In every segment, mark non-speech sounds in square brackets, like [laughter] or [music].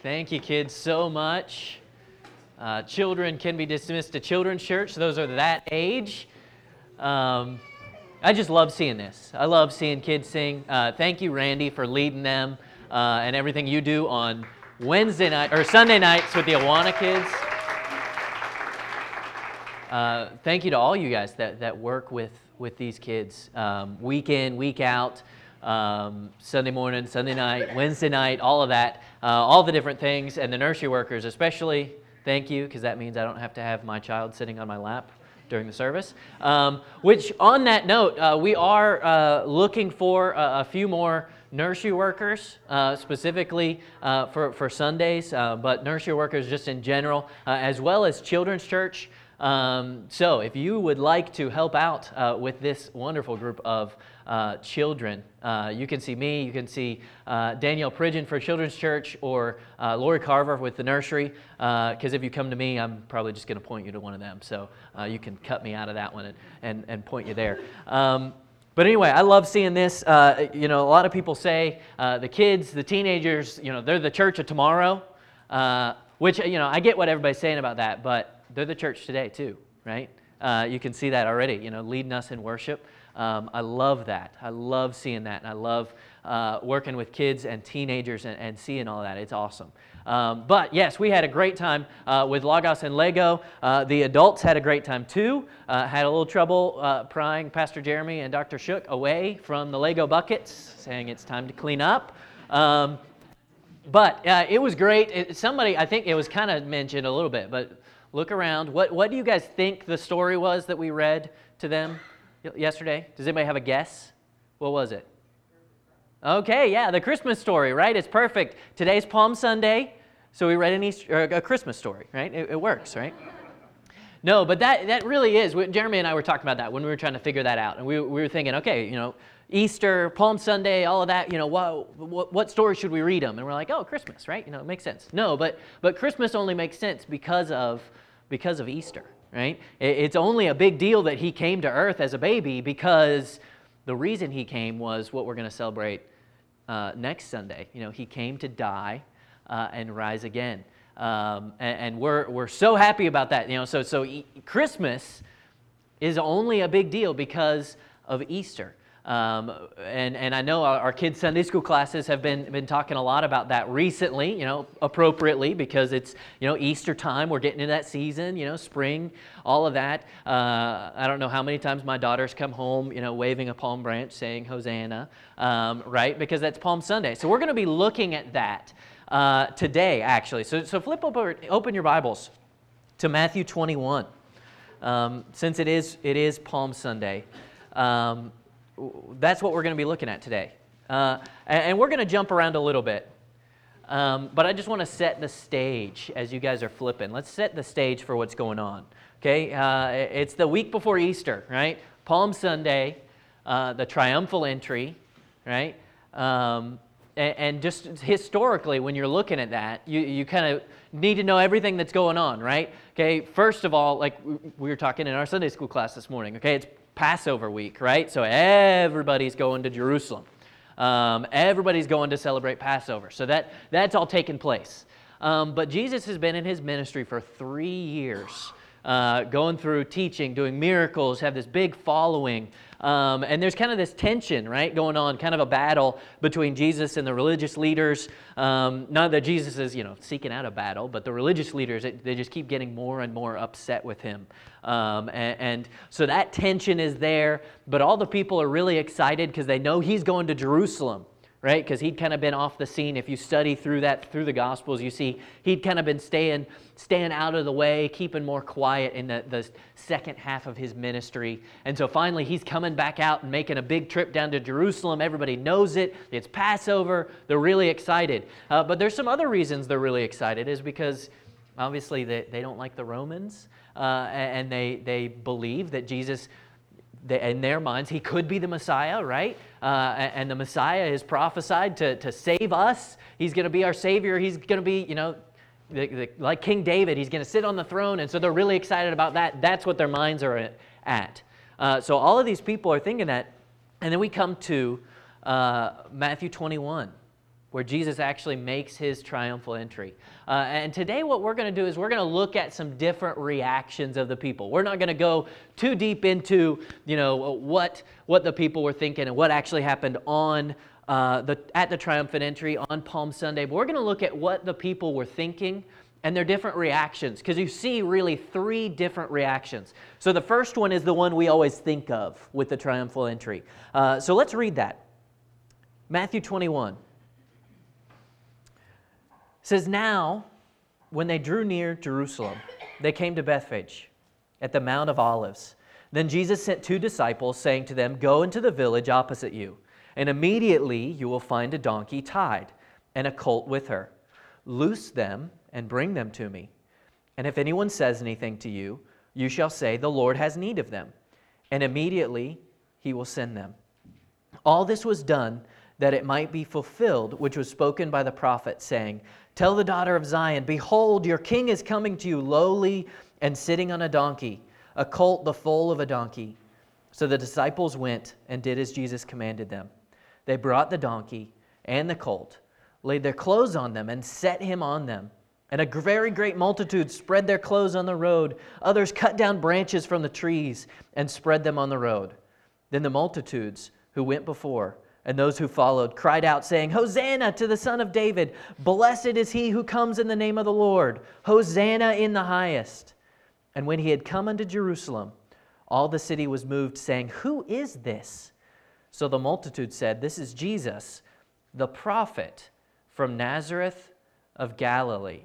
Thank you, kids, so much. Uh, children can be dismissed to children's church. Those are that age. Um, I just love seeing this. I love seeing kids sing. Uh, thank you, Randy, for leading them uh, and everything you do on Wednesday night or Sunday nights with the Awana kids. Uh, thank you to all you guys that, that work with, with these kids um, week in, week out um, Sunday morning, Sunday night, Wednesday night, all of that, uh, all the different things, and the nursery workers, especially. Thank you, because that means I don't have to have my child sitting on my lap during the service. Um, which, on that note, uh, we are uh, looking for a, a, few more nursery workers, uh, specifically uh, for, for Sundays, uh, but nursery workers just in general, as well as children's church. Um, so, if you would like to help out with this wonderful group of uh, children. Uh, you can see me, you can see uh, Danielle Pridgeon for Children's Church, or uh, Lori Carver with the nursery. Because uh, if you come to me, I'm probably just going to point you to one of them. So uh, you can cut me out of that one and, and, and point you there. Um, but anyway, I love seeing this. you know, a lot of people say the kids, the teenagers, you know, they're the church of tomorrow. which, you know, I get what everybody's saying about that, but they're the church today too, right? you can see that already, you know, leading us in worship. Um, I love that. I love seeing that. And I love uh, working with kids and teenagers and, and seeing all that. It's awesome. Um, but yes, we had a great time uh, with Lagos and Lego. Uh, the adults had a great time too. Uh, had a little trouble uh, prying Pastor Jeremy and Dr. Shook away from the Lego buckets, saying it's time to clean up. Um, but uh, it was great. It, somebody, I think it was kind of mentioned a little bit, but look around. What, what do you guys think the story was that we read to them? Yesterday? Does anybody have a guess? What was it? Okay, yeah, the Christmas story, right? It's perfect. Today's Palm Sunday, so we read an Easter, a Christmas story, right? It, it works, right? No, but that, that really is. Jeremy and I were talking about that when we were trying to figure that out. And we, we were thinking, okay, you know, Easter, Palm Sunday, all of that, you know, what, what, what story should we read them? And we're like, oh, Christmas, right? You know, it makes sense. No, but, but Christmas only makes sense because of, because of Easter, right? It's only a big deal that he came to earth as a baby because the reason he came was what we're going to celebrate uh, next Sunday. You know, he came to die uh, and rise again. Um, and, and, we're, we're so happy about that. You know, so, so Christmas is only a big deal because of Easter. Um, and, and I know our, our, kids' Sunday school classes have been, been talking a lot about that recently, you know, appropriately because it's, you know, Easter time. We're getting into that season, you know, spring, all of that. Uh, I don't know how many times my daughters come home, you know, waving a palm branch saying Hosanna, um, right? Because that's Palm Sunday. So we're going to be looking at that uh, today, actually. So, so flip over, open your Bibles to Matthew 21. Um, since it is, it is Palm Sunday. Um, that's what we're going to be looking at today. Uh, and, we're going to jump around a little bit. Um, but I just want to set the stage as you guys are flipping. Let's set the stage for what's going on. Okay, uh, it's the week before Easter, right? Palm Sunday, uh, the triumphal entry, right? Um, and, and, just historically, when you're looking at that, you, you kind of need to know everything that's going on, right? Okay, first of all, like we were talking in our Sunday school class this morning, okay, it's Passover week, right? So everybody's going to Jerusalem. Um, everybody's going to celebrate Passover. So that, that's all taken place. Um, but Jesus has been in his ministry for three years, uh, going through teaching, doing miracles, have this big following. Um, and there's kind of this tension, right, going on, kind of a battle between Jesus and the religious leaders. Um, not that Jesus is, you know, seeking out a battle, but the religious leaders, they just keep getting more and more upset with him. Um, and, and, so that tension is there, but all the people are really excited because they know he's going to Jerusalem right? Because he'd kind of been off the scene. If you study through that, through the Gospels, you see he'd kind of been staying, staying out of the way, keeping more quiet in the, the second half of his ministry. And so finally, he's coming back out and making a big trip down to Jerusalem. Everybody knows it. It's Passover. They're really excited. Uh, but there's some other reasons they're really excited, is because obviously they, they don't like the Romans, uh, and they, they believe that Jesus in their minds, he could be the Messiah, right? Uh, and the Messiah is prophesied to, to save us. He's going to be our Savior. He's going to be, you know, the, the, like King David. He's going to sit on the throne. And so they're really excited about that. That's what their minds are at. Uh, so all of these people are thinking that. And then we come to uh, Matthew 21. Where Jesus actually makes his triumphal entry. Uh, and today, what we're going to do is we're going to look at some different reactions of the people. We're not going to go too deep into, you know, what what the people were thinking and what actually happened on uh, the at the triumphant entry on Palm Sunday. But we're going to look at what the people were thinking and their different reactions because you see really three different reactions. So the first one is the one we always think of with the triumphal entry. Uh, so let's read that. Matthew 21 says, Now, when they drew near Jerusalem, they came to Bethphage at the Mount of Olives. Then Jesus sent two disciples, saying to them, Go into the village opposite you, and immediately you will find a donkey tied and a colt with her. Loose them and bring them to me. And if anyone says anything to you, you shall say, The Lord has need of them. And immediately he will send them. All this was done that it might be fulfilled, which was spoken by the prophet, saying, Tell the daughter of Zion, Behold, your king is coming to you lowly and sitting on a donkey, a colt the foal of a donkey. So the disciples went and did as Jesus commanded them. They brought the donkey and the colt, laid their clothes on them, and set him on them. And a very great multitude spread their clothes on the road. Others cut down branches from the trees and spread them on the road. Then the multitudes who went before and those who followed cried out, saying, Hosanna to the Son of David! Blessed is he who comes in the name of the Lord! Hosanna in the highest! And when he had come unto Jerusalem, all the city was moved, saying, Who is this? So the multitude said, This is Jesus, the prophet from Nazareth of Galilee.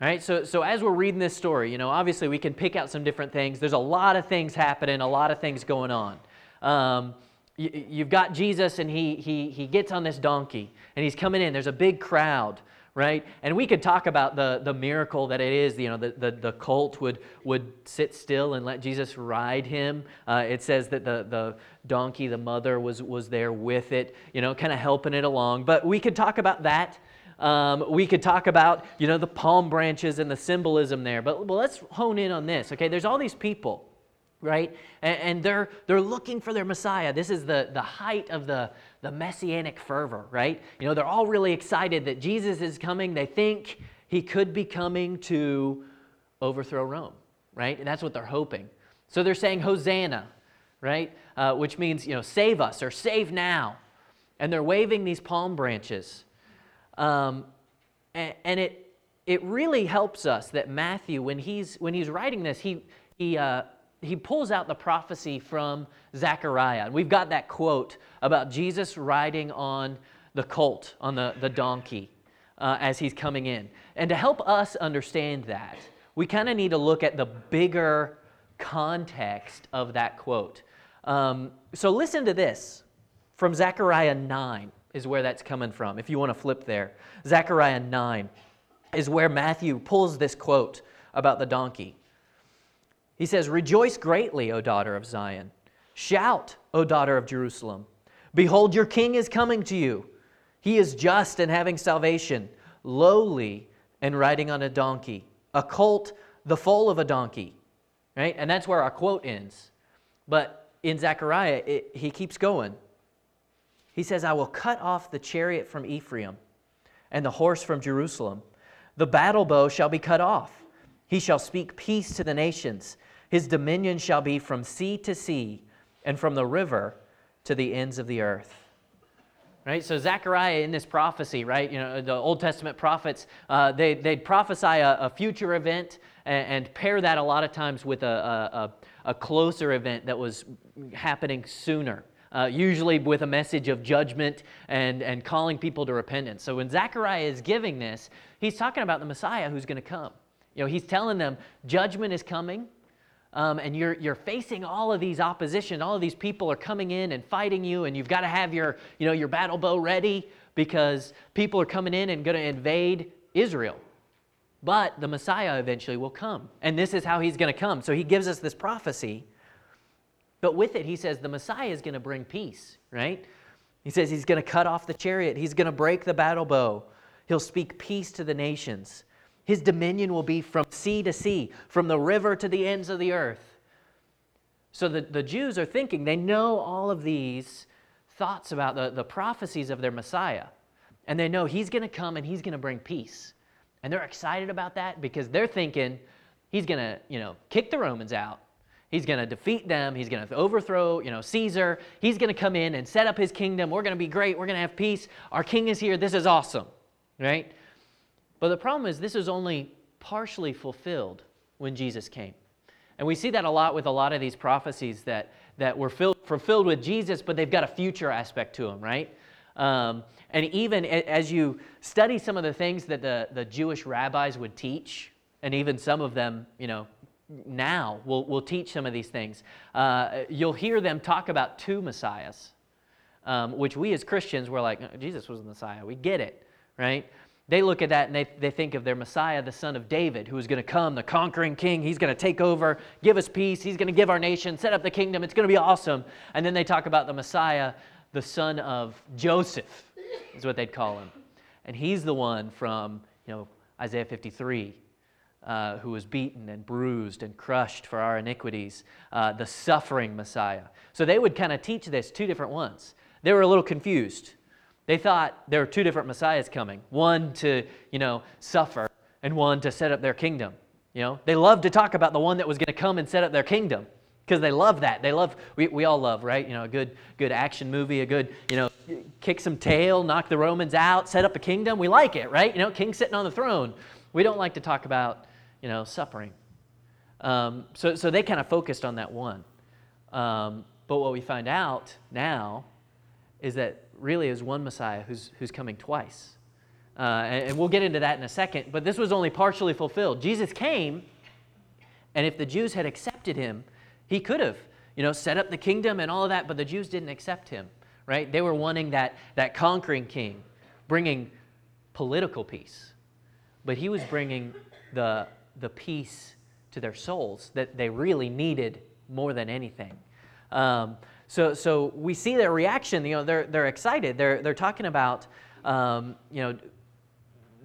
All right, so, so as we're reading this story, you know, obviously we can pick out some different things. There's a lot of things happening, a lot of things going on. Um, you've got Jesus and he, he, he gets on this donkey and he's coming in. There's a big crowd, right? And we could talk about the, the miracle that it is. You know, the, the, the colt would, would sit still and let Jesus ride him. Uh, it says that the, the donkey, the mother, was, was there with it, you know, kind of helping it along. But we could talk about that. Um, we could talk about, you know, the palm branches and the symbolism there. But well, let's hone in on this, okay? There's all these people right? And, and, they're, they're looking for their Messiah. This is the, the height of the, the messianic fervor, right? You know, they're all really excited that Jesus is coming. They think he could be coming to overthrow Rome, right? And that's what they're hoping. So they're saying, Hosanna, right? Uh, which means, you know, save us or save now. And they're waving these palm branches. Um, and, and it, it really helps us that Matthew, when he's, when he's writing this, he, he, uh, he pulls out the prophecy from Zechariah. And we've got that quote about Jesus riding on the colt, on the, the donkey, uh, as he's coming in. And to help us understand that, we kind of need to look at the bigger context of that quote. Um, so listen to this from Zechariah 9 is where that's coming from, if you want to flip there. Zechariah 9 is where Matthew pulls this quote about the donkey. He says, Rejoice greatly, O daughter of Zion. Shout, O daughter of Jerusalem. Behold, your king is coming to you. He is just and having salvation, lowly and riding on a donkey, a colt, the foal of a donkey. Right? And that's where our quote ends. But in Zechariah, it, he keeps going. He says, I will cut off the chariot from Ephraim and the horse from Jerusalem. The battle bow shall be cut off. He shall speak peace to the nations. His dominion shall be from sea to sea and from the river to the ends of the earth. Right? So Zechariah in this prophecy, right? You know, the Old Testament prophets, uh, they, they'd prophesy a, a future event and, and, pair that a lot of times with a, a, a closer event that was happening sooner. Uh, usually with a message of judgment and, and calling people to repentance. So when Zechariah is giving this, he's talking about the Messiah who's going to come. You know, he's telling them judgment is coming, um, and you're, you're facing all of these opposition. All of these people are coming in and fighting you, and you've got to have your, you know, your battle bow ready because people are coming in and going to invade Israel. But the Messiah eventually will come, and this is how he's going to come. So he gives us this prophecy, but with it, he says the Messiah is going to bring peace, right? He says he's going to cut off the chariot, he's going to break the battle bow, he'll speak peace to the nations. His dominion will be from sea to sea, from the river to the ends of the earth. So the, the Jews are thinking, they know all of these thoughts about the, the prophecies of their Messiah. And they know he's going to come and he's going to bring peace. And they're excited about that because they're thinking he's going to, you know, kick the Romans out. He's going to defeat them. He's going to overthrow, you know, Caesar. He's going to come in and set up his kingdom. We're going to be great. We're going to have peace. Our king is here. This is awesome, right? But the problem is this is only partially fulfilled when Jesus came. And we see that a lot with a lot of these prophecies that, that were filled, fulfilled with Jesus, but they've got a future aspect to them, right? Um, and even as you study some of the things that the, the Jewish rabbis would teach, and even some of them, you know, now will will teach some of these things, uh, you'll hear them talk about two messiahs, um, which we as Christians, we're like, Jesus was the Messiah. We get it, right? They look at that and they, they think of their Messiah, the son of David, who is going to come, the conquering king. He's going to take over, give us peace. He's going to give our nation, set up the kingdom. It's going to be awesome. And then they talk about the Messiah, the son of Joseph, is what they'd call him. And he's the one from, you know, Isaiah 53, uh, who was beaten and bruised and crushed for our iniquities, uh, the suffering Messiah. So they would kind of teach this two different ones. They were a little confused they thought there were two different messiahs coming one to, you know, suffer and one to set up their kingdom. You know, they loved to talk about the one that was going to come and set up their kingdom because they love that. They love, we, we all love, right? You know, a good, good action movie, a good, you know, kick some tail, knock the Romans out, set up a kingdom. We like it, right? You know, king sitting on the throne. We don't like to talk about, you know, suffering. Um, so, so they kind of focused on that one. Um, but what we find out now is that really is one Messiah who's, who's coming twice. Uh, and, and we'll get into that in a second, but this was only partially fulfilled. Jesus came, and if the Jews had accepted him, he could have, you know, set up the kingdom and all of that, but the Jews didn't accept him, right? They were wanting that, that conquering king, bringing political peace. But he was bringing the, the peace to their souls that they really needed more than anything. Um, so, so we see their reaction. You know, they're, they're excited. They're, they're talking about, um, you know,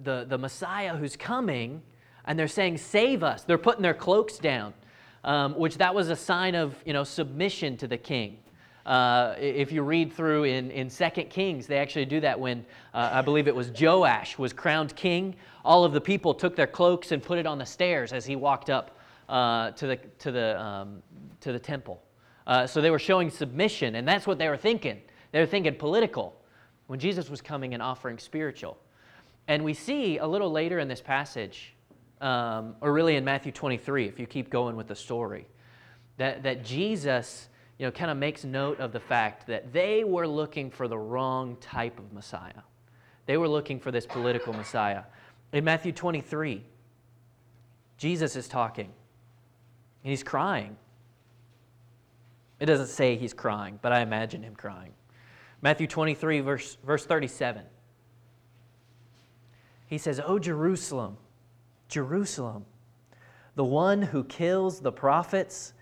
the, the Messiah who's coming, and they're saying, save us. They're putting their cloaks down, um, which that was a sign of, you know, submission to the king. Uh, if you read through in, in 2 Kings, they actually do that when uh, I believe it was Joash was crowned king. All of the people took their cloaks and put it on the stairs as he walked up uh, to, the, to, the, um, to the temple. Uh, so they were showing submission, and that's what they were thinking. They were thinking political when Jesus was coming and offering spiritual. And we see a little later in this passage, um, or really in Matthew 23, if you keep going with the story, that, that Jesus you know, kind of makes note of the fact that they were looking for the wrong type of Messiah. They were looking for this political Messiah. In Matthew 23, Jesus is talking, and he's crying. It doesn't say he's crying, but I imagine him crying. Matthew 23, verse, verse 37. He says, O Jerusalem, Jerusalem, the one who kills the prophets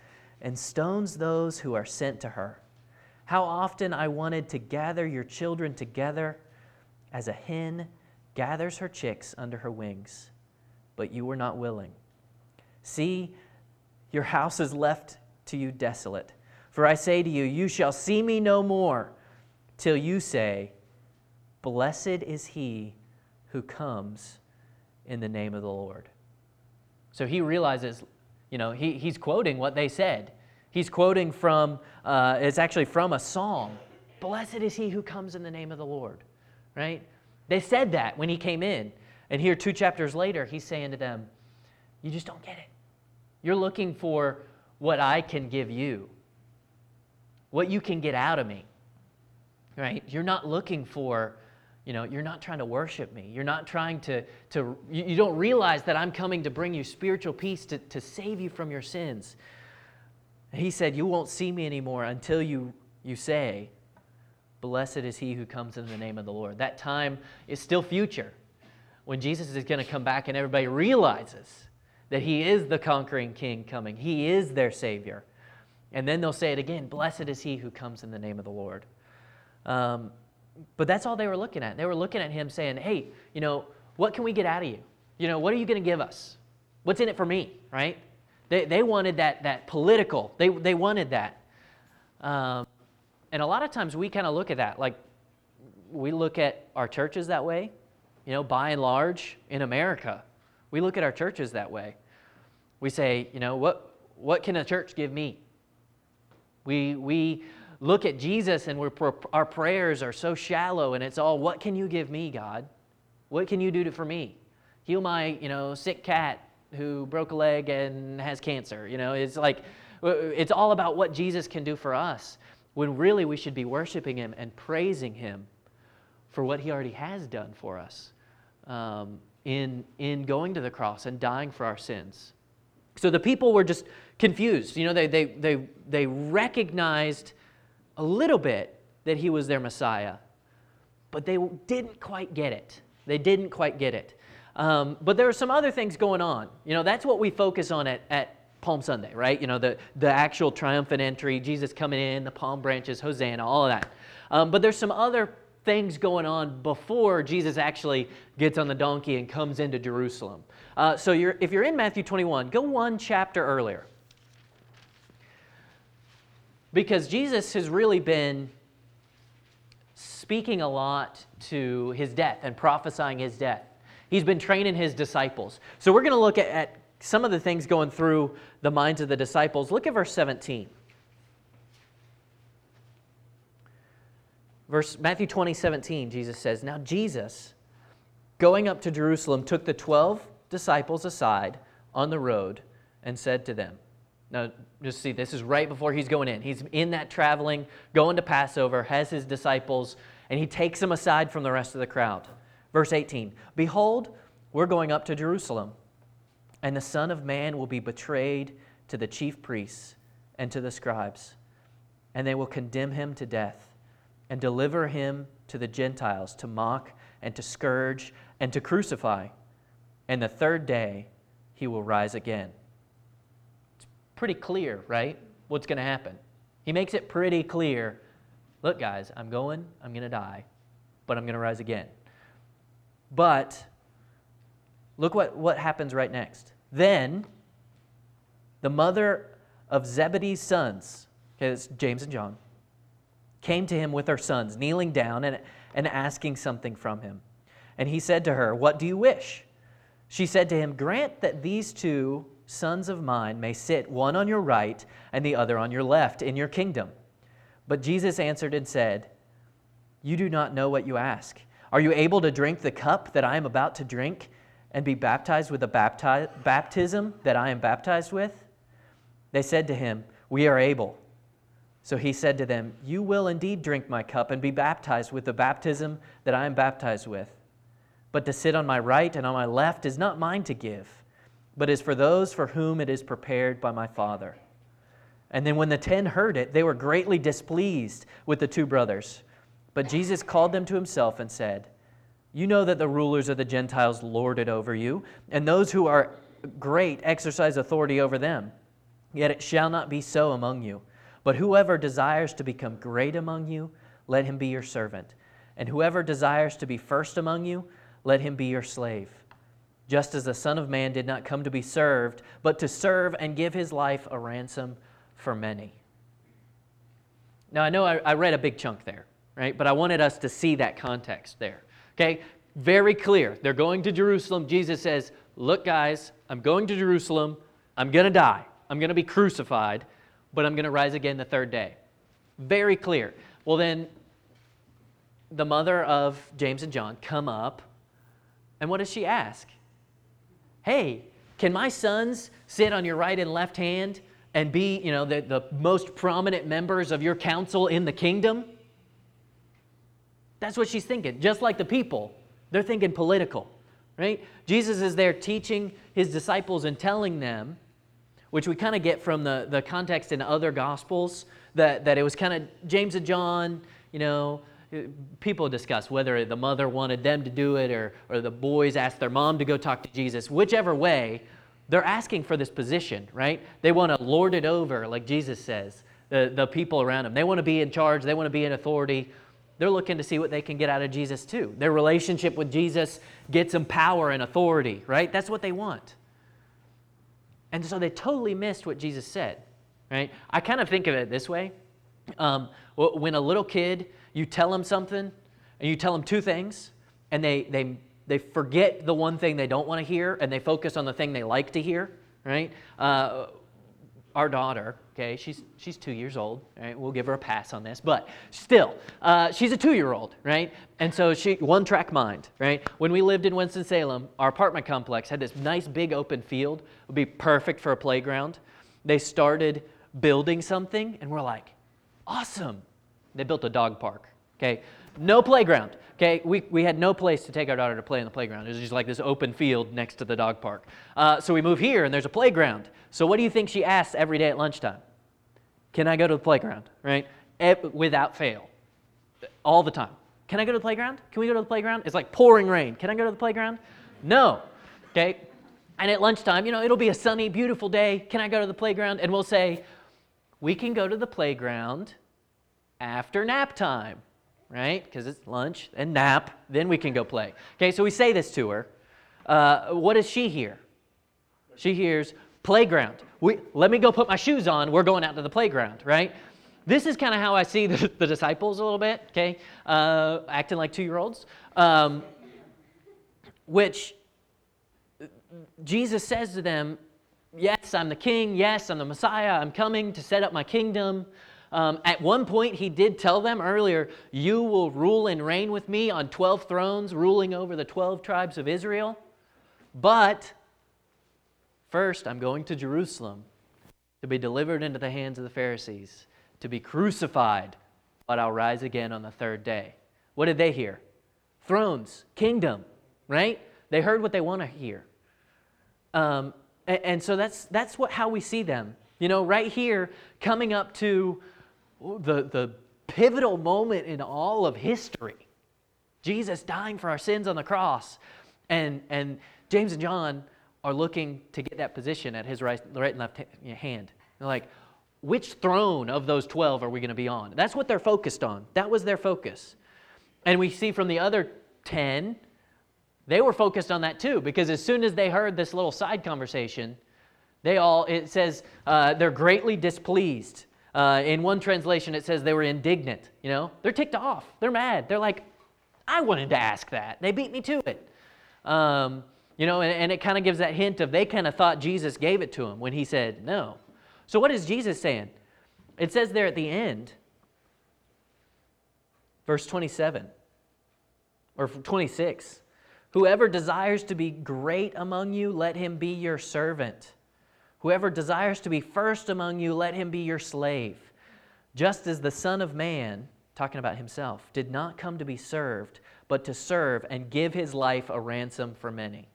and stones those who are sent to her. How often I wanted to gather your children together as a hen gathers her chicks under her wings, but you were not willing. See, your house is left to you desolate. For I say to you, you shall see me no more till you say, Blessed is he who comes in the name of the Lord. So he realizes, you know, he, he's quoting what they said. He's quoting from, uh, it's actually from a song. Blessed is he who comes in the name of the Lord, right? They said that when he came in. And here, two chapters later, he's saying to them, You just don't get it. You're looking for what I can give you what you can get out of me. Right? You're not looking for, you know, you're not trying to worship me. You're not trying to, to you, don't realize that I'm coming to bring you spiritual peace to, to save you from your sins. He said, You won't see me anymore until you, you say, Blessed is he who comes in the name of the Lord. That time is still future when Jesus is going to come back and everybody realizes that he is the conquering king coming, he is their Savior. And then they'll say it again Blessed is he who comes in the name of the Lord. Um, but that's all they were looking at. They were looking at him saying, Hey, you know, what can we get out of you? You know, what are you going to give us? What's in it for me, right? They, they wanted that, that political, they, they wanted that. Um, and a lot of times we kind of look at that like, we look at our churches that way, you know, by and large in America. We look at our churches that way. We say, you know, what, what can a church give me? We, we look at Jesus and our prayers are so shallow and it's all, what can you give me, God? What can you do to, for me? Heal my, you know, sick cat who broke a leg and has cancer. You know, it's like, it's all about what Jesus can do for us when really we should be worshiping him and praising him for what he already has done for us um, in, in going to the cross and dying for our sins. So the people were just confused. You know, they, they, they, they recognized a little bit that he was their Messiah, but they didn't quite get it. They didn't quite get it. Um, but there are some other things going on. You know, that's what we focus on at, at Palm Sunday, right? You know, the, the actual triumphant entry, Jesus coming in, the palm branches, Hosanna, all of that. Um, but there's some other things going on before Jesus actually gets on the donkey and comes into Jerusalem. Uh, so you're, if you're in Matthew 21, go one chapter earlier. Because Jesus has really been speaking a lot to his death and prophesying his death. He's been training his disciples. So we're going to look at, at some of the things going through the minds of the disciples. Look at verse 17. Verse Matthew 20, 17, Jesus says, Now Jesus, going up to Jerusalem, took the twelve disciples aside on the road and said to them, Now, just see, this is right before he's going in. He's in that traveling, going to Passover, has his disciples, and he takes them aside from the rest of the crowd. Verse 18 Behold, we're going up to Jerusalem, and the Son of Man will be betrayed to the chief priests and to the scribes, and they will condemn him to death and deliver him to the Gentiles to mock and to scourge and to crucify. And the third day he will rise again. Pretty clear, right? What's going to happen? He makes it pretty clear. Look, guys, I'm going, I'm going to die, but I'm going to rise again. But look what, what happens right next. Then the mother of Zebedee's sons, okay, it's James and John, came to him with her sons, kneeling down and, and asking something from him. And he said to her, What do you wish? She said to him, Grant that these two sons of mine may sit, one on your right and the other on your left, in your kingdom. But Jesus answered and said, You do not know what you ask. Are you able to drink the cup that I am about to drink and be baptized with the bapti- baptism that I am baptized with? They said to him, We are able. So he said to them, You will indeed drink my cup and be baptized with the baptism that I am baptized with. But to sit on my right and on my left is not mine to give, but is for those for whom it is prepared by my Father. And then when the ten heard it, they were greatly displeased with the two brothers. But Jesus called them to himself and said, You know that the rulers of the Gentiles lord it over you, and those who are great exercise authority over them. Yet it shall not be so among you. But whoever desires to become great among you, let him be your servant. And whoever desires to be first among you, let him be your slave. Just as the Son of Man did not come to be served, but to serve and give his life a ransom for many. Now, I know I, I read a big chunk there right? But I wanted us to see that context there. Okay? Very clear. They're going to Jerusalem. Jesus says, Look, guys, I'm going to Jerusalem. I'm going to die. I'm going to be crucified, but I'm going to rise again the third day. Very clear. Well, then, the mother of James and John come up, and what does she ask? Hey, can my sons sit on your right and left hand and be, you know, the, the most prominent members of your council in the kingdom? That's what she's thinking. Just like the people, they're thinking political, right? Jesus is there teaching his disciples and telling them, which we kind of get from the, the context in other gospels, that, that it was kind of James and John, you know, people discuss whether the mother wanted them to do it or, or the boys asked their mom to go talk to Jesus. Whichever way, they're asking for this position, right? They want to lord it over, like Jesus says, the, the people around them. They want to be in charge, they want to be in authority they're looking to see what they can get out of Jesus too. Their relationship with Jesus gets them power and authority, right? That's what they want. And so they totally missed what Jesus said, right? I kind of think of it this way. Um, when a little kid, you tell them something, and you tell them two things, and they, they, they forget the one thing they don't want to hear, and they focus on the thing they like to hear, right? Uh, our daughter, okay, she's, she's two years old, right? We'll give her a pass on this, but still, uh, she's a two year old, right? And so she, one track mind, right? When we lived in Winston-Salem, our apartment complex had this nice big open field, it would be perfect for a playground. They started building something, and we're like, awesome. They built a dog park, okay? No playground. Okay, we, we had no place to take our daughter to play in the playground. It was just like this open field next to the dog park. Uh, so we move here, and there's a playground. So what do you think she asks every day at lunchtime? Can I go to the playground? Right? without fail, all the time. Can I go to the playground? Can we go to the playground? It's like pouring rain. Can I go to the playground? No. Okay. And at lunchtime, you know, it'll be a sunny, beautiful day. Can I go to the playground? And we'll say, we can go to the playground after nap time right? Because it's lunch and nap, then we can go play. Okay, so we say this to her. Uh, what does she hear? She hears playground. We, let me go put my shoes on. We're going out to the playground, right? This is kind of how I see the, the, disciples a little bit, okay? Uh, acting like two year olds. Um, which Jesus says to them, Yes, I'm the king. Yes, I'm the Messiah. I'm coming to set up my kingdom. Um, at one point, he did tell them earlier, You will rule and reign with me on 12 thrones, ruling over the 12 tribes of Israel. But first, I'm going to Jerusalem to be delivered into the hands of the Pharisees, to be crucified, but I'll rise again on the third day. What did they hear? Thrones, kingdom, right? They heard what they want to hear. Um, and, and, so that's, that's what, how we see them. You know, right here, coming up to the, the pivotal moment in all of history. Jesus dying for our sins on the cross. And, and James and John are looking to get that position at his right, right and left hand. They're like, which throne of those 12 are we going to be on? That's what they're focused on. That was their focus. And we see from the other 10, they were focused on that too, because as soon as they heard this little side conversation, they all, it says, uh, they're greatly displeased. Uh, in one translation, it says they were indignant. You know, they're ticked off. They're mad. They're like, I wanted to ask that. They beat me to it. Um, you know, and, and it kind of gives that hint of they kind of thought Jesus gave it to them when he said no. So what is Jesus saying? It says there at the end, verse 27 or 26 Whoever desires to be great among you, let him be your servant. Whoever desires to be first among you, let him be your slave. Just as the Son of Man, talking about himself, did not come to be served, but to serve and give his life a ransom for many.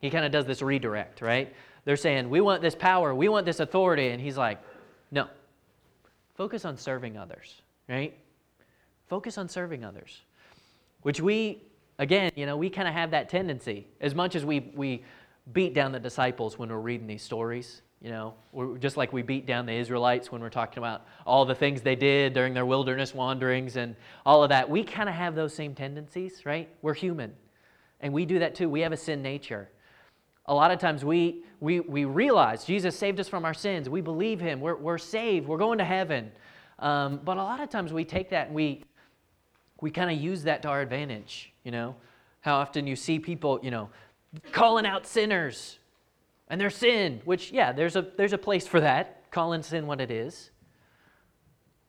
He kind of does this redirect, right? They're saying, We want this power, we want this authority. And he's like, No. Focus on serving others, right? Focus on serving others. Which we, again, you know, we kind of have that tendency. As much as we, we beat down the disciples when we're reading these stories. You know, just like we beat down the Israelites when we're talking about all the things they did during their wilderness wanderings and all of that. We kind of have those same tendencies, right? We're human. And we do that too. We have a sin nature. A lot of times we, we, we realize Jesus saved us from our sins. We believe Him. We're, we're saved. We're going to heaven. Um, but a lot of times we take that and we, we kind of use that to our advantage, you know? How often you see people, you know, calling out sinners and their sin, which, yeah, there's a, there's a place for that, calling sin what it is.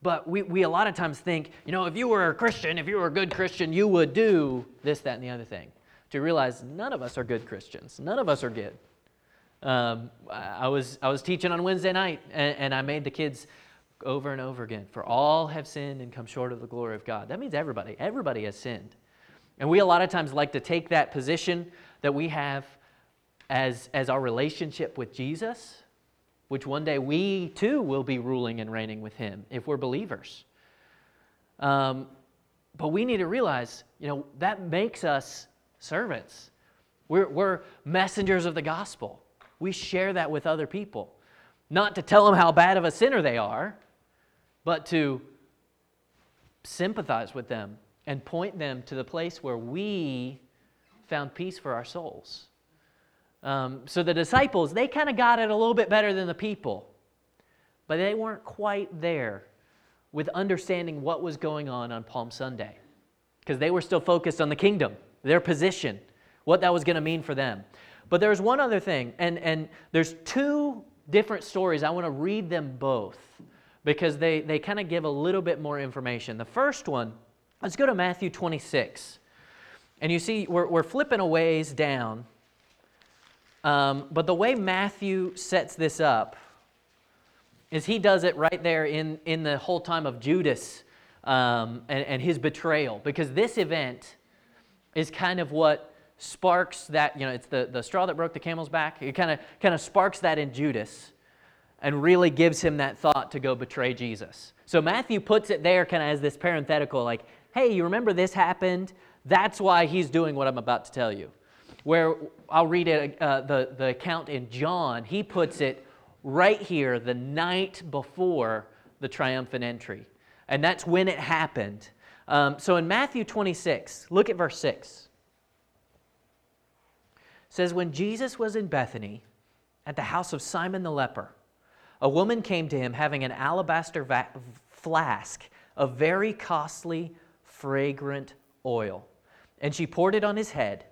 But we, we a lot of times think, you know, if you were a Christian, if you were a good Christian, you would do this, that, and the other thing. To realize none of us are good Christians. None of us are good. Um, I, was, I was teaching on Wednesday night, and, and I made the kids over and over again for all have sinned and come short of the glory of God. That means everybody. Everybody has sinned. And we a lot of times like to take that position that we have as, as our relationship with Jesus, which one day we too will be ruling and reigning with Him if we're believers. Um, but we need to realize, you know, that makes us servants. We're, we're messengers of the gospel. We share that with other people. Not to tell them how bad of a sinner they are, but to sympathize with them and point them to the place where we found peace for our souls. Um, so the disciples, they kind of got it a little bit better than the people, but they weren't quite there with understanding what was going on on Palm Sunday. because they were still focused on the kingdom, their position, what that was going to mean for them. But there's one other thing, and, and there's two different stories. I want to read them both because they, they kind of give a little bit more information. The first one, let's go to Matthew 26. And you see, we're, we're flipping a ways down. Um, but the way Matthew sets this up is he does it right there in, in the whole time of Judas um, and, and his betrayal. Because this event is kind of what sparks that, you know, it's the, the straw that broke the camel's back. It kind of kind of sparks that in Judas and really gives him that thought to go betray Jesus. So Matthew puts it there kind of as this parenthetical, like, hey, you remember this happened? That's why he's doing what I'm about to tell you. Where I'll read it, uh, the, the account in John, he puts it right here, the night before the triumphant entry. And that's when it happened. Um, so in Matthew 26, look at verse 6. It says, When Jesus was in Bethany at the house of Simon the leper, a woman came to him having an alabaster va- flask of very costly, fragrant oil. And she poured it on his head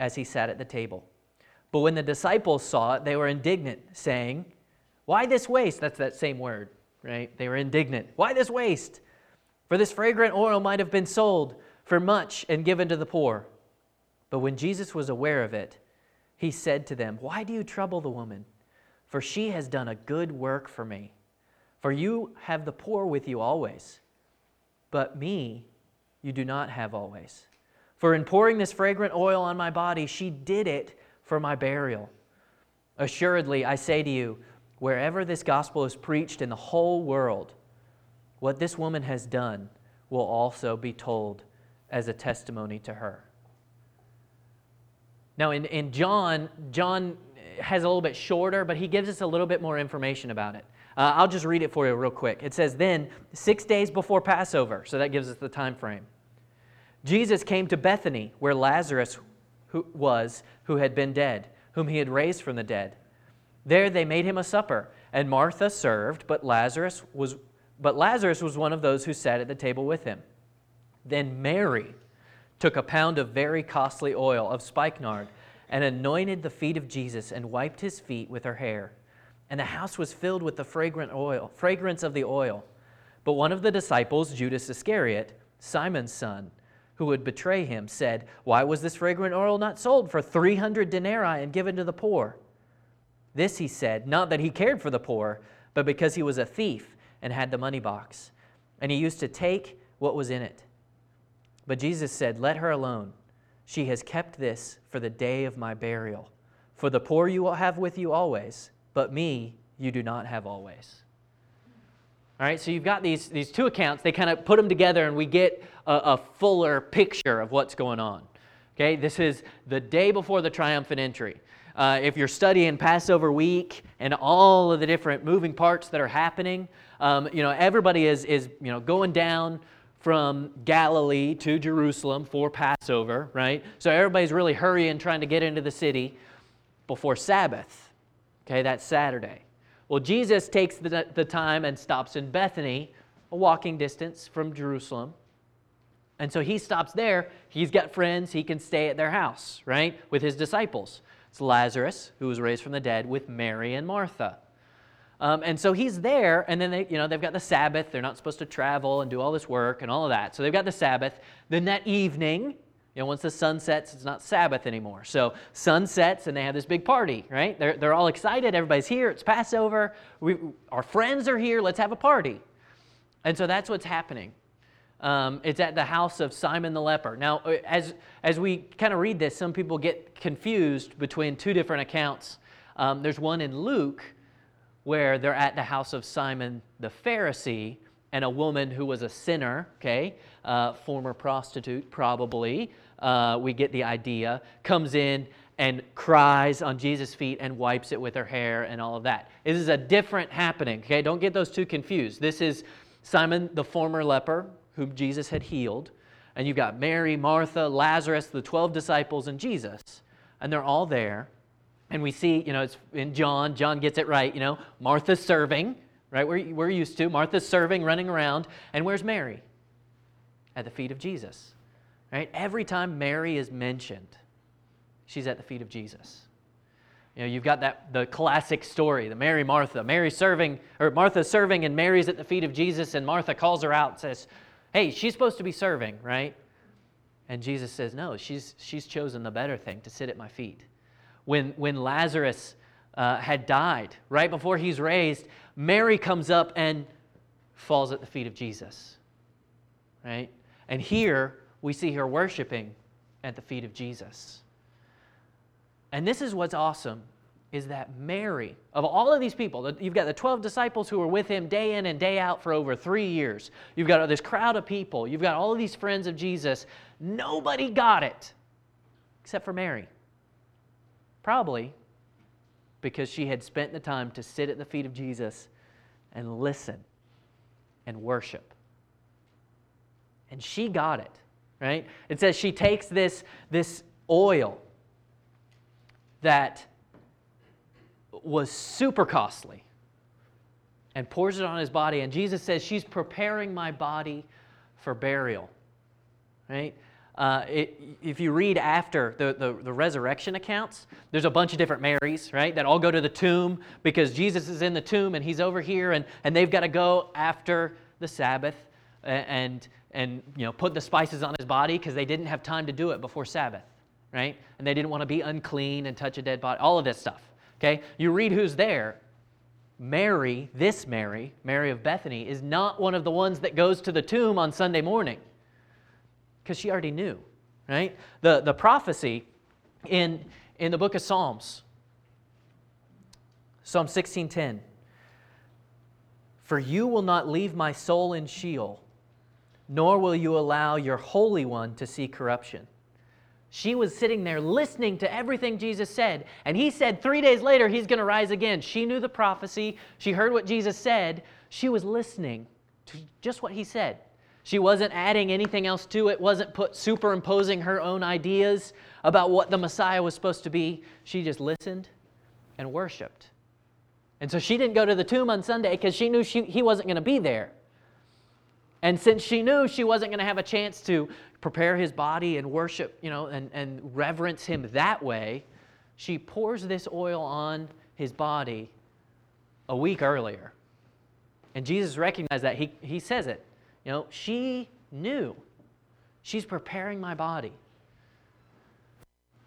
as he sat at the table. But when the disciples saw it, they were indignant, saying, Why this waste? That's that same word, right? They were indignant. Why this waste? For this fragrant oil might have been sold for much and given to the poor. But when Jesus was aware of it, he said to them, Why do you trouble the woman? For she has done a good work for me. For you have the poor with you always, but me you do not have always. For in pouring this fragrant oil on my body, she did it for my burial. Assuredly, I say to you, wherever this gospel is preached in the whole world, what this woman has done will also be told as a testimony to her. Now, in, in John, John has a little bit shorter, but he gives us a little bit more information about it. Uh, I'll just read it for you real quick. It says, Then, six days before Passover, so that gives us the time frame. Jesus came to Bethany, where Lazarus who was, who had been dead, whom he had raised from the dead. There they made him a supper, and Martha served, but Lazarus was but Lazarus was one of those who sat at the table with him. Then Mary took a pound of very costly oil of spikenard and anointed the feet of Jesus and wiped his feet with her hair. And the house was filled with the fragrant oil, fragrance of the oil. But one of the disciples, Judas Iscariot, Simon's son, who would betray him, said, Why was this fragrant oil not sold for 300 denarii and given to the poor? This he said, not that he cared for the poor, but because he was a thief and had the money box. And he used to take what was in it. But Jesus said, Let her alone. She has kept this for the day of my burial. For the poor you will have with you always, but me you do not have always. All right, so you've got these, these two accounts. They kind of put them together, and we get a, a fuller picture of what's going on. Okay, this is the day before the triumphant entry. Uh, if you're studying Passover week and all of the different moving parts that are happening, um, you know, everybody is, is you know, going down from Galilee to Jerusalem for Passover, right? So everybody's really hurrying, trying to get into the city before Sabbath. Okay, that's Saturday. Well, Jesus takes the, the time and stops in Bethany, a walking distance from Jerusalem. And so he stops there. He's got friends. He can stay at their house, right, with his disciples. It's Lazarus, who was raised from the dead, with Mary and Martha. Um, and so he's there, and then they, you know, they've got the Sabbath. They're not supposed to travel and do all this work and all of that. So they've got the Sabbath. Then that evening, you know, once the sun sets, it's not Sabbath anymore. So sun sets and they have this big party, right? They're, they're all excited. Everybody's here. It's Passover. We, our friends are here. Let's have a party. And so that's what's happening. Um, it's at the house of Simon the leper. Now, uh, as, as we kind of read this, some people get confused between two different accounts. Um, there's one in Luke where they're at the house of Simon the Pharisee, and a woman who was a sinner, okay, uh, former prostitute probably, uh, we get the idea, comes in and cries on Jesus' feet and wipes it with her hair and all of that. This is a different happening, okay? Don't get those two confused. This is Simon, the former leper, whom Jesus had healed, and you've got Mary, Martha, Lazarus, the 12 disciples, and Jesus. And they're all there. And we see, you know, it's in John, John gets it right, you know, Martha's serving, right? We're, we're used to. Martha's serving, running around. And where's Mary? At the feet of Jesus. Right? Every time Mary is mentioned, she's at the feet of Jesus. You know, you've got that the classic story, the Mary Martha. Mary serving, or Martha serving, and Mary's at the feet of Jesus, and Martha calls her out and says, Hey, she's supposed to be serving, right? And Jesus says, No, she's she's chosen the better thing to sit at my feet. When when Lazarus uh, had died, right before he's raised, Mary comes up and falls at the feet of Jesus. Right? And here we see her worshiping at the feet of Jesus. And this is what's awesome is that Mary, of all of these people, you've got the 12 disciples who were with him day in and day out for over three years. You've got this crowd of people. You've got all of these friends of Jesus. Nobody got it except for Mary. Probably because she had spent the time to sit at the feet of Jesus and listen and worship. And she got it, right? It says she takes this, this oil that was super costly and pours it on his body. And Jesus says, She's preparing my body for burial, right? Uh, it, if you read after the, the, the, resurrection accounts, there's a bunch of different Marys, right, that all go to the tomb because Jesus is in the tomb and he's over here and, and they've got to go after the Sabbath and, and you know, put the spices on his body because they didn't have time to do it before Sabbath, right? And they didn't want to be unclean and touch a dead body, all of this stuff, okay? You read who's there. Mary, this Mary, Mary of Bethany, is not one of the ones that goes to the tomb on Sunday morning because she already knew, right? The, the prophecy in, in the book of Psalms, Psalm 16:10. For you will not leave my soul in Sheol, nor will you allow your Holy One to see corruption. She was sitting there listening to everything Jesus said, and he said three days later he's going to rise again. She knew the prophecy, she heard what Jesus said, she was listening to just what he said. She wasn't adding anything else to it, wasn't put superimposing her own ideas about what the Messiah was supposed to be. She just listened and worshiped. And so she didn't go to the tomb on Sunday because she knew she, he wasn't going to be there. And since she knew she wasn't going to have a chance to prepare his body and worship, you know, and, and reverence him that way, she pours this oil on his body a week earlier. And Jesus recognized that. He, he says it. You know, she knew. She's preparing my body.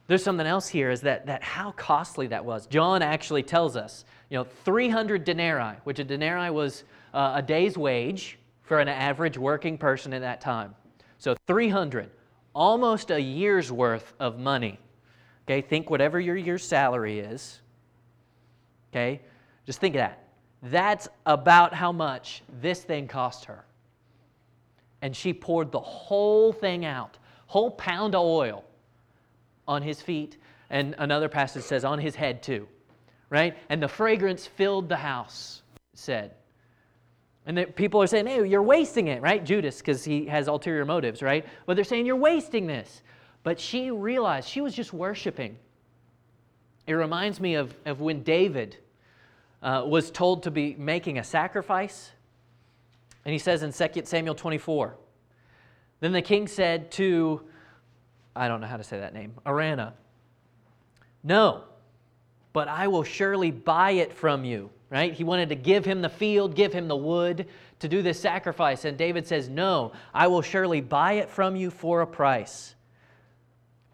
There's something else here is that, that how costly that was. John actually tells us, you know, 300 denarii, which a denarii was uh, a day's wage for an average working person at that time. So 300, almost a year's worth of money. Okay, think whatever your year's salary is. Okay, just think of that. That's about how much this thing cost her and she poured the whole thing out, whole pound of oil on his feet, and another passage says on his head too, right? And the fragrance filled the house, said. And the, people are saying, hey, you're wasting it, right? Judas, because he has ulterior motives, right? But they're saying, you're wasting this. But she realized she was just worshiping. It reminds me of, of when David uh, was told to be making a sacrifice and he says in 2 Samuel 24, Then the king said to, I don't know how to say that name, Araunah, No, but I will surely buy it from you. Right? He wanted to give him the field, give him the wood to do this sacrifice. And David says, No, I will surely buy it from you for a price.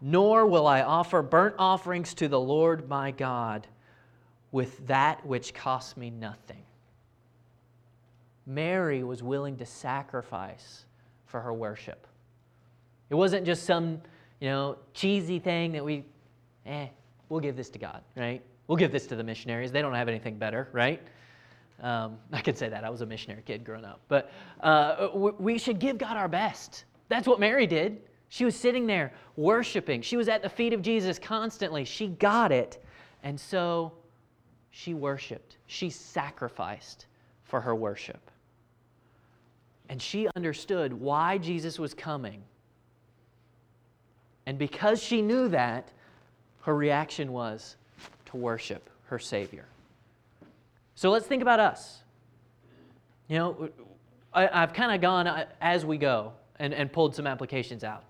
Nor will I offer burnt offerings to the Lord my God with that which costs me nothing. Mary was willing to sacrifice for her worship. It wasn't just some, you know, cheesy thing that we, eh, we'll give this to God, right? We'll give this to the missionaries. They don't have anything better, right? Um, I can say that. I was a missionary kid growing up. But uh, we should give God our best. That's what Mary did. She was sitting there worshiping. She was at the feet of Jesus constantly. She got it. And so she worshiped. She sacrificed for her worship. And she understood why Jesus was coming. And because she knew that, her reaction was to worship her Savior. So let's think about us. You know, I, have kind of gone uh, as we go and, and pulled some applications out.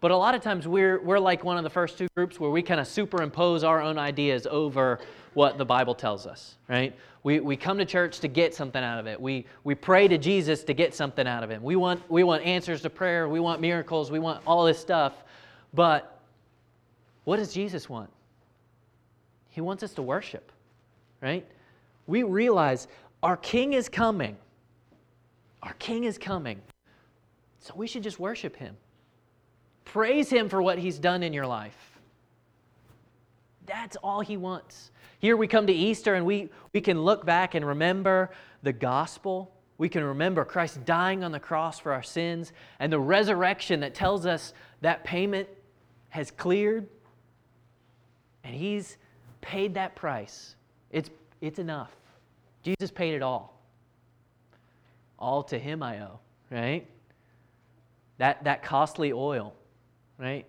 But a lot of times we're, we're like one of the first two groups where we kind of superimpose our own ideas over what the Bible tells us, right? We, we come to church to get something out of it. We, we pray to Jesus to get something out of him. We want, we want answers to prayer. We want miracles. We want all this stuff. But what does Jesus want? He wants us to worship, right? We realize our King is coming. Our King is coming. So we should just worship him. Praise him for what he's done in your life. That's all he wants. Here we come to Easter and we, we can look back and remember the gospel. We can remember Christ dying on the cross for our sins and the resurrection that tells us that payment has cleared and he's paid that price. It's, it's enough. Jesus paid it all. All to him I owe, right? That, that costly oil, right?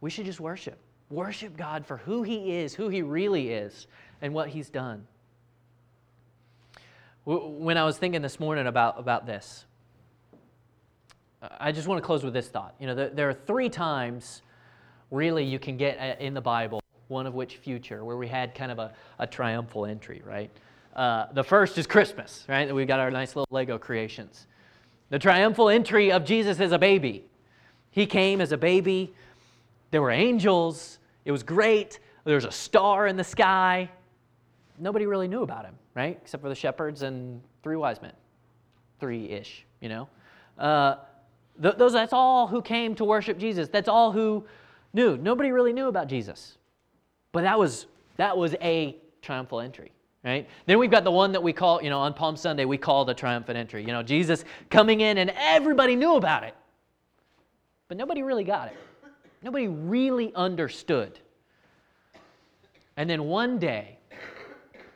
We should just worship. Worship God for who He is, who He really is, and what He's done. When I was thinking this morning about, about this, I just want to close with this thought. You know, there, are three times really you can get uh, in the Bible, one of which future, where we had kind of a, a triumphal entry, right? Uh, the first is Christmas, right? We've got our nice little Lego creations. The triumphal entry of Jesus as a baby. He came as a baby. There were angels. It was great. There's a star in the sky. Nobody really knew about him, right? Except for the shepherds and three wise men. Three ish, you know? Uh, th- those, that's all who came to worship Jesus. That's all who knew. Nobody really knew about Jesus. But that was, that was a triumphal entry right? Then we've got the one that we call, you know, on Palm Sunday, we call the triumphant entry. You know, Jesus coming in and everybody knew about it, but nobody really got it. Nobody really understood. And then one day,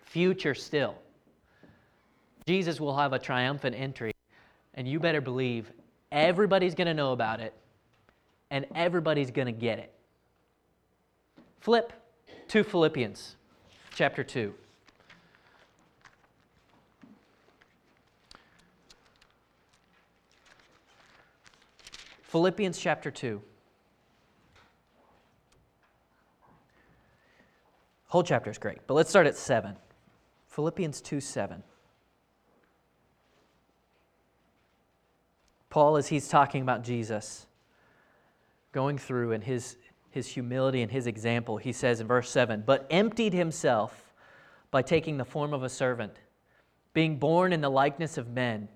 future still, Jesus will have a triumphant entry, and you better believe everybody's going to know about it and everybody's going to get it. Flip to Philippians chapter 2. Philippians chapter 2. Whole chapter is great, but let's start at 7. Philippians 2 7. Paul, as he's talking about Jesus, going through and his, his humility and his example, he says in verse 7 But emptied himself by taking the form of a servant, being born in the likeness of men,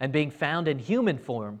and being found in human form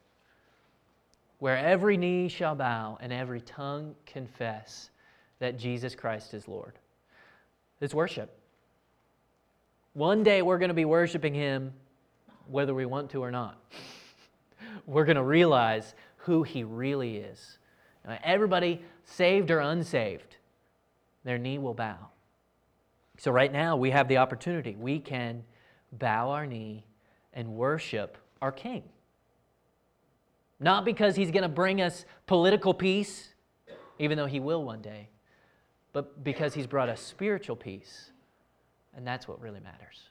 where every knee shall bow and every tongue confess that Jesus Christ is Lord. It's worship. One day we're going to be worshiping Him whether we want to or not. [laughs] we're going to realize who He really is. Everybody, saved or unsaved, their knee will bow. So, right now, we have the opportunity. We can bow our knee and worship our King. Not because he's going to bring us political peace, even though he will one day, but because he's brought us spiritual peace. And that's what really matters.